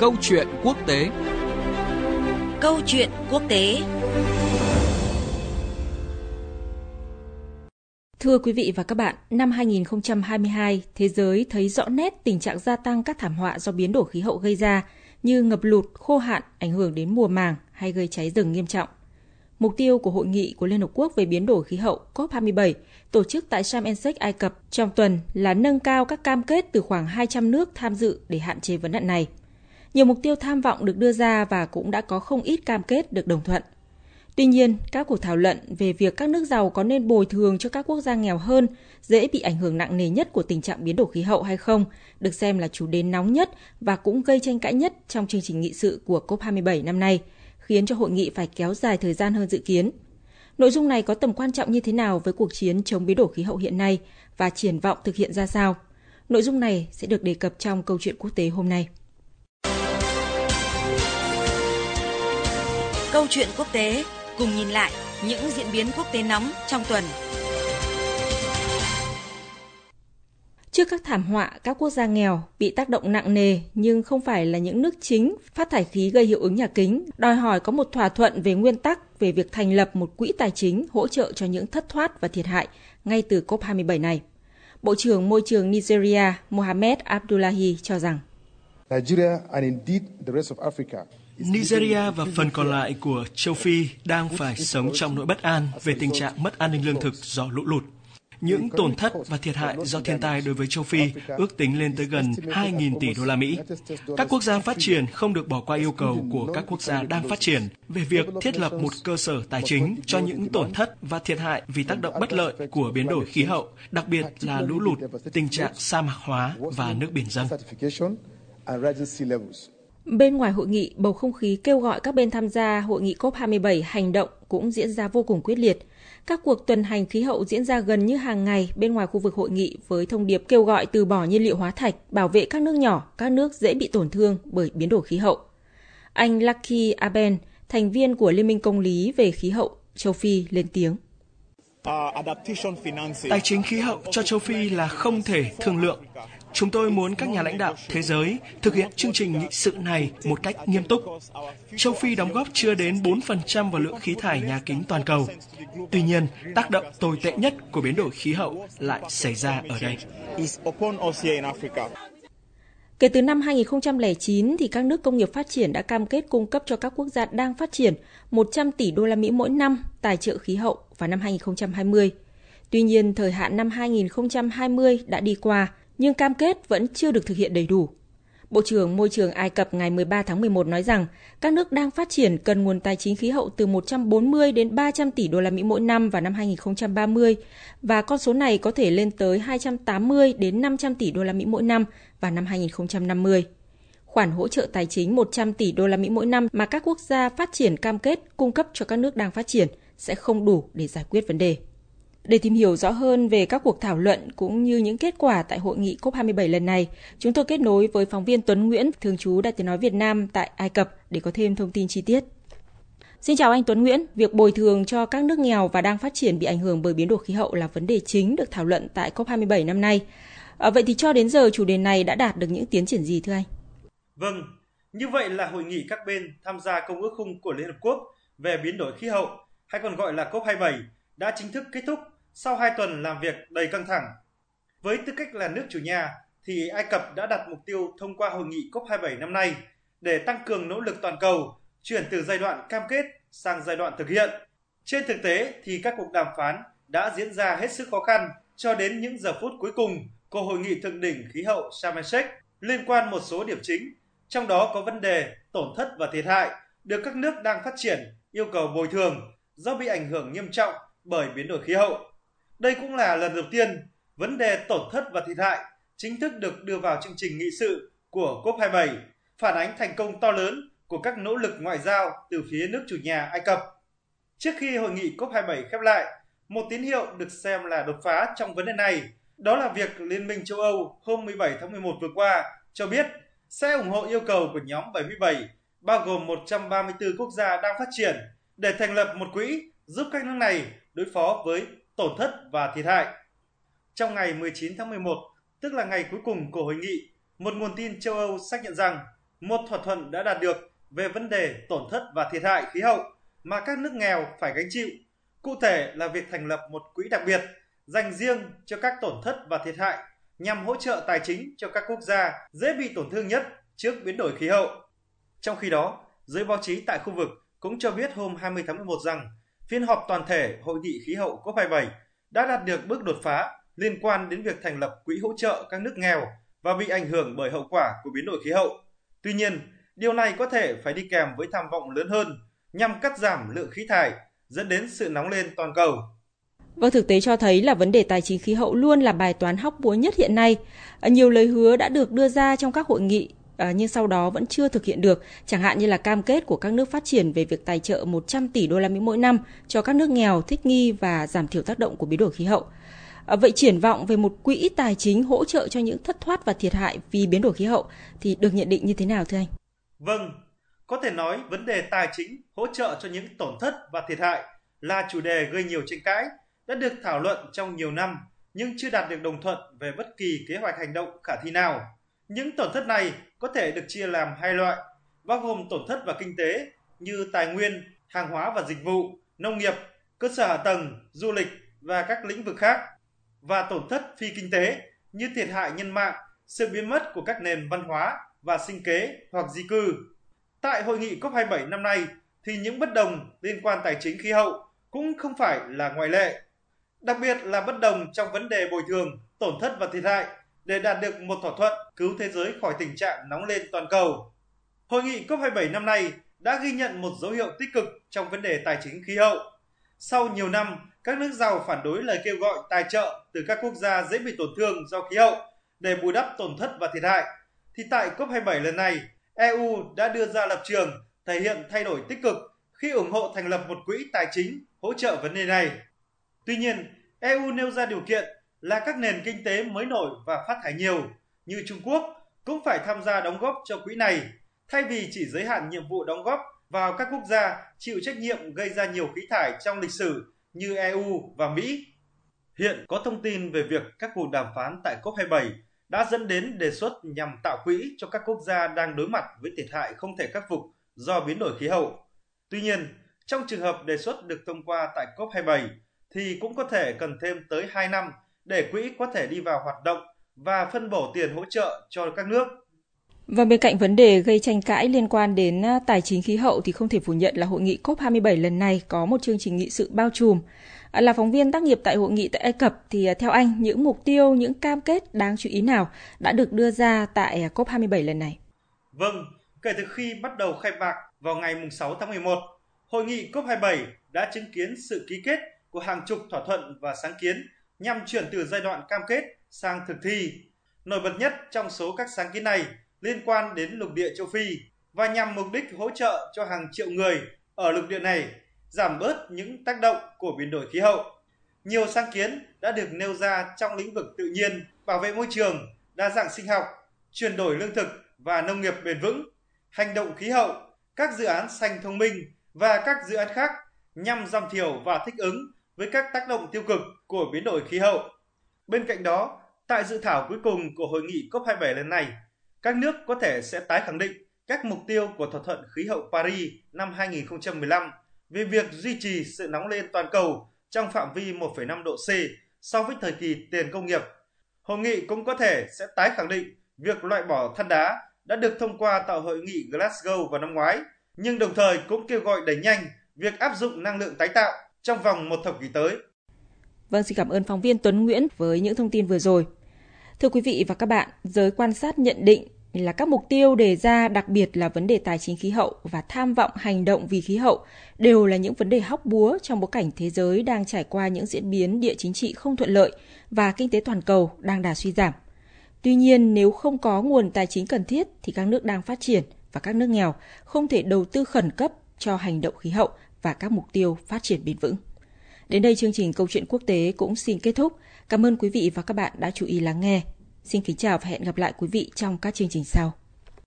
Câu chuyện quốc tế Câu chuyện quốc tế Thưa quý vị và các bạn, năm 2022, thế giới thấy rõ nét tình trạng gia tăng các thảm họa do biến đổi khí hậu gây ra như ngập lụt, khô hạn, ảnh hưởng đến mùa màng hay gây cháy rừng nghiêm trọng. Mục tiêu của Hội nghị của Liên Hợp Quốc về biến đổi khí hậu COP27 tổ chức tại Sharm el-Sheikh, Ai Cập trong tuần là nâng cao các cam kết từ khoảng 200 nước tham dự để hạn chế vấn nạn này. Nhiều mục tiêu tham vọng được đưa ra và cũng đã có không ít cam kết được đồng thuận. Tuy nhiên, các cuộc thảo luận về việc các nước giàu có nên bồi thường cho các quốc gia nghèo hơn, dễ bị ảnh hưởng nặng nề nhất của tình trạng biến đổi khí hậu hay không, được xem là chủ đề nóng nhất và cũng gây tranh cãi nhất trong chương trình nghị sự của COP27 năm nay, khiến cho hội nghị phải kéo dài thời gian hơn dự kiến. Nội dung này có tầm quan trọng như thế nào với cuộc chiến chống biến đổi khí hậu hiện nay và triển vọng thực hiện ra sao? Nội dung này sẽ được đề cập trong câu chuyện quốc tế hôm nay. Câu chuyện quốc tế cùng nhìn lại những diễn biến quốc tế nóng trong tuần. Trước các thảm họa, các quốc gia nghèo bị tác động nặng nề nhưng không phải là những nước chính phát thải khí gây hiệu ứng nhà kính, đòi hỏi có một thỏa thuận về nguyên tắc về việc thành lập một quỹ tài chính hỗ trợ cho những thất thoát và thiệt hại ngay từ COP27 này. Bộ trưởng Môi trường Nigeria Mohamed Abdullahi cho rằng Nigeria and indeed the rest of Africa Nigeria và phần còn lại của châu Phi đang phải sống trong nỗi bất an về tình trạng mất an ninh lương thực do lũ lụt. Những tổn thất và thiệt hại do thiên tai đối với châu Phi ước tính lên tới gần 2.000 tỷ đô la Mỹ. Các quốc gia phát triển không được bỏ qua yêu cầu của các quốc gia đang phát triển về việc thiết lập một cơ sở tài chính cho những tổn thất và thiệt hại vì tác động bất lợi của biến đổi khí hậu, đặc biệt là lũ lụt, tình trạng sa mạc hóa và nước biển dâng. Bên ngoài hội nghị, bầu không khí kêu gọi các bên tham gia hội nghị COP27 hành động cũng diễn ra vô cùng quyết liệt. Các cuộc tuần hành khí hậu diễn ra gần như hàng ngày bên ngoài khu vực hội nghị với thông điệp kêu gọi từ bỏ nhiên liệu hóa thạch, bảo vệ các nước nhỏ, các nước dễ bị tổn thương bởi biến đổi khí hậu. Anh Lucky Aben, thành viên của Liên minh Công lý về khí hậu châu Phi lên tiếng. Tài chính khí hậu cho châu Phi là không thể thương lượng. Chúng tôi muốn các nhà lãnh đạo thế giới thực hiện chương trình nghị sự này một cách nghiêm túc. Châu Phi đóng góp chưa đến 4% vào lượng khí thải nhà kính toàn cầu. Tuy nhiên, tác động tồi tệ nhất của biến đổi khí hậu lại xảy ra ở đây. Kể từ năm 2009 thì các nước công nghiệp phát triển đã cam kết cung cấp cho các quốc gia đang phát triển 100 tỷ đô la Mỹ mỗi năm tài trợ khí hậu vào năm 2020. Tuy nhiên, thời hạn năm 2020 đã đi qua nhưng cam kết vẫn chưa được thực hiện đầy đủ. Bộ trưởng Môi trường Ai Cập ngày 13 tháng 11 nói rằng, các nước đang phát triển cần nguồn tài chính khí hậu từ 140 đến 300 tỷ đô la Mỹ mỗi năm vào năm 2030 và con số này có thể lên tới 280 đến 500 tỷ đô la Mỹ mỗi năm vào năm 2050. Khoản hỗ trợ tài chính 100 tỷ đô la Mỹ mỗi năm mà các quốc gia phát triển cam kết cung cấp cho các nước đang phát triển sẽ không đủ để giải quyết vấn đề. Để tìm hiểu rõ hơn về các cuộc thảo luận cũng như những kết quả tại hội nghị COP27 lần này, chúng tôi kết nối với phóng viên Tuấn Nguyễn, thường trú Đại tiếng nói Việt Nam tại Ai Cập để có thêm thông tin chi tiết. Xin chào anh Tuấn Nguyễn, việc bồi thường cho các nước nghèo và đang phát triển bị ảnh hưởng bởi biến đổi khí hậu là vấn đề chính được thảo luận tại COP27 năm nay. À, vậy thì cho đến giờ chủ đề này đã đạt được những tiến triển gì thưa anh? Vâng, như vậy là hội nghị các bên tham gia Công ước khung của Liên Hợp Quốc về biến đổi khí hậu, hay còn gọi là COP27, đã chính thức kết thúc sau 2 tuần làm việc đầy căng thẳng. Với tư cách là nước chủ nhà thì Ai Cập đã đặt mục tiêu thông qua hội nghị COP27 năm nay để tăng cường nỗ lực toàn cầu chuyển từ giai đoạn cam kết sang giai đoạn thực hiện. Trên thực tế thì các cuộc đàm phán đã diễn ra hết sức khó khăn cho đến những giờ phút cuối cùng của hội nghị thượng đỉnh khí hậu Sharm el-Sheikh liên quan một số điểm chính, trong đó có vấn đề tổn thất và thiệt hại được các nước đang phát triển yêu cầu bồi thường do bị ảnh hưởng nghiêm trọng bởi biến đổi khí hậu. Đây cũng là lần đầu tiên vấn đề tổn thất và thiệt hại chính thức được đưa vào chương trình nghị sự của COP27, phản ánh thành công to lớn của các nỗ lực ngoại giao từ phía nước chủ nhà Ai Cập. Trước khi hội nghị COP27 khép lại, một tín hiệu được xem là đột phá trong vấn đề này, đó là việc Liên minh châu Âu hôm 17 tháng 11 vừa qua cho biết sẽ ủng hộ yêu cầu của nhóm 77, bao gồm 134 quốc gia đang phát triển, để thành lập một quỹ giúp các nước này đối phó với tổn thất và thiệt hại. Trong ngày 19 tháng 11, tức là ngày cuối cùng của hội nghị, một nguồn tin châu Âu xác nhận rằng một thỏa thuận đã đạt được về vấn đề tổn thất và thiệt hại khí hậu mà các nước nghèo phải gánh chịu. Cụ thể là việc thành lập một quỹ đặc biệt dành riêng cho các tổn thất và thiệt hại nhằm hỗ trợ tài chính cho các quốc gia dễ bị tổn thương nhất trước biến đổi khí hậu. Trong khi đó, giới báo chí tại khu vực cũng cho biết hôm 20 tháng 11 rằng phiên họp toàn thể Hội nghị khí hậu COP27 đã đạt được bước đột phá liên quan đến việc thành lập quỹ hỗ trợ các nước nghèo và bị ảnh hưởng bởi hậu quả của biến đổi khí hậu. Tuy nhiên, điều này có thể phải đi kèm với tham vọng lớn hơn nhằm cắt giảm lượng khí thải dẫn đến sự nóng lên toàn cầu. Vâng, thực tế cho thấy là vấn đề tài chính khí hậu luôn là bài toán hóc búa nhất hiện nay. Nhiều lời hứa đã được đưa ra trong các hội nghị à, nhưng sau đó vẫn chưa thực hiện được, chẳng hạn như là cam kết của các nước phát triển về việc tài trợ 100 tỷ đô la Mỹ mỗi năm cho các nước nghèo thích nghi và giảm thiểu tác động của biến đổi khí hậu. À, vậy triển vọng về một quỹ tài chính hỗ trợ cho những thất thoát và thiệt hại vì biến đổi khí hậu thì được nhận định như thế nào thưa anh? Vâng, có thể nói vấn đề tài chính hỗ trợ cho những tổn thất và thiệt hại là chủ đề gây nhiều tranh cãi, đã được thảo luận trong nhiều năm nhưng chưa đạt được đồng thuận về bất kỳ kế hoạch hành động khả thi nào. Những tổn thất này có thể được chia làm hai loại, bao gồm tổn thất và kinh tế như tài nguyên, hàng hóa và dịch vụ, nông nghiệp, cơ sở hạ tầng, du lịch và các lĩnh vực khác, và tổn thất phi kinh tế như thiệt hại nhân mạng, sự biến mất của các nền văn hóa và sinh kế hoặc di cư. Tại hội nghị COP27 năm nay thì những bất đồng liên quan tài chính khí hậu cũng không phải là ngoại lệ. Đặc biệt là bất đồng trong vấn đề bồi thường, tổn thất và thiệt hại để đạt được một thỏa thuận cứu thế giới khỏi tình trạng nóng lên toàn cầu. Hội nghị COP27 năm nay đã ghi nhận một dấu hiệu tích cực trong vấn đề tài chính khí hậu. Sau nhiều năm, các nước giàu phản đối lời kêu gọi tài trợ từ các quốc gia dễ bị tổn thương do khí hậu để bù đắp tổn thất và thiệt hại, thì tại COP27 lần này, EU đã đưa ra lập trường thể hiện thay đổi tích cực khi ủng hộ thành lập một quỹ tài chính hỗ trợ vấn đề này. Tuy nhiên, EU nêu ra điều kiện là các nền kinh tế mới nổi và phát thải nhiều như Trung Quốc cũng phải tham gia đóng góp cho quỹ này, thay vì chỉ giới hạn nhiệm vụ đóng góp vào các quốc gia chịu trách nhiệm gây ra nhiều khí thải trong lịch sử như EU và Mỹ. Hiện có thông tin về việc các cuộc đàm phán tại COP27 đã dẫn đến đề xuất nhằm tạo quỹ cho các quốc gia đang đối mặt với thiệt hại không thể khắc phục do biến đổi khí hậu. Tuy nhiên, trong trường hợp đề xuất được thông qua tại COP27 thì cũng có thể cần thêm tới 2 năm để quỹ có thể đi vào hoạt động và phân bổ tiền hỗ trợ cho các nước. Và bên cạnh vấn đề gây tranh cãi liên quan đến à, tài chính khí hậu thì không thể phủ nhận là hội nghị COP27 lần này có một chương trình nghị sự bao trùm. À, là phóng viên tác nghiệp tại hội nghị tại Ai Cập thì à, theo anh những mục tiêu, những cam kết đáng chú ý nào đã được đưa ra tại COP27 lần này? Vâng, kể từ khi bắt đầu khai mạc vào ngày 6 tháng 11, hội nghị COP27 đã chứng kiến sự ký kết của hàng chục thỏa thuận và sáng kiến nhằm chuyển từ giai đoạn cam kết sang thực thi. Nổi bật nhất trong số các sáng kiến này liên quan đến lục địa châu Phi và nhằm mục đích hỗ trợ cho hàng triệu người ở lục địa này giảm bớt những tác động của biến đổi khí hậu. Nhiều sáng kiến đã được nêu ra trong lĩnh vực tự nhiên, bảo vệ môi trường, đa dạng sinh học, chuyển đổi lương thực và nông nghiệp bền vững, hành động khí hậu, các dự án xanh thông minh và các dự án khác nhằm giảm thiểu và thích ứng với các tác động tiêu cực của biến đổi khí hậu. Bên cạnh đó, tại dự thảo cuối cùng của hội nghị COP27 lần này, các nước có thể sẽ tái khẳng định các mục tiêu của thỏa thuận khí hậu Paris năm 2015 về việc duy trì sự nóng lên toàn cầu trong phạm vi 1,5 độ C so với thời kỳ tiền công nghiệp. Hội nghị cũng có thể sẽ tái khẳng định việc loại bỏ than đá đã được thông qua tại hội nghị Glasgow vào năm ngoái, nhưng đồng thời cũng kêu gọi đẩy nhanh việc áp dụng năng lượng tái tạo trong vòng một thập kỷ tới. Vâng, xin cảm ơn phóng viên Tuấn Nguyễn với những thông tin vừa rồi. Thưa quý vị và các bạn, giới quan sát nhận định là các mục tiêu đề ra đặc biệt là vấn đề tài chính khí hậu và tham vọng hành động vì khí hậu đều là những vấn đề hóc búa trong bối cảnh thế giới đang trải qua những diễn biến địa chính trị không thuận lợi và kinh tế toàn cầu đang đà suy giảm. Tuy nhiên, nếu không có nguồn tài chính cần thiết thì các nước đang phát triển và các nước nghèo không thể đầu tư khẩn cấp cho hành động khí hậu và các mục tiêu phát triển bền vững. Đến đây chương trình Câu chuyện quốc tế cũng xin kết thúc. Cảm ơn quý vị và các bạn đã chú ý lắng nghe. Xin kính chào và hẹn gặp lại quý vị trong các chương trình sau.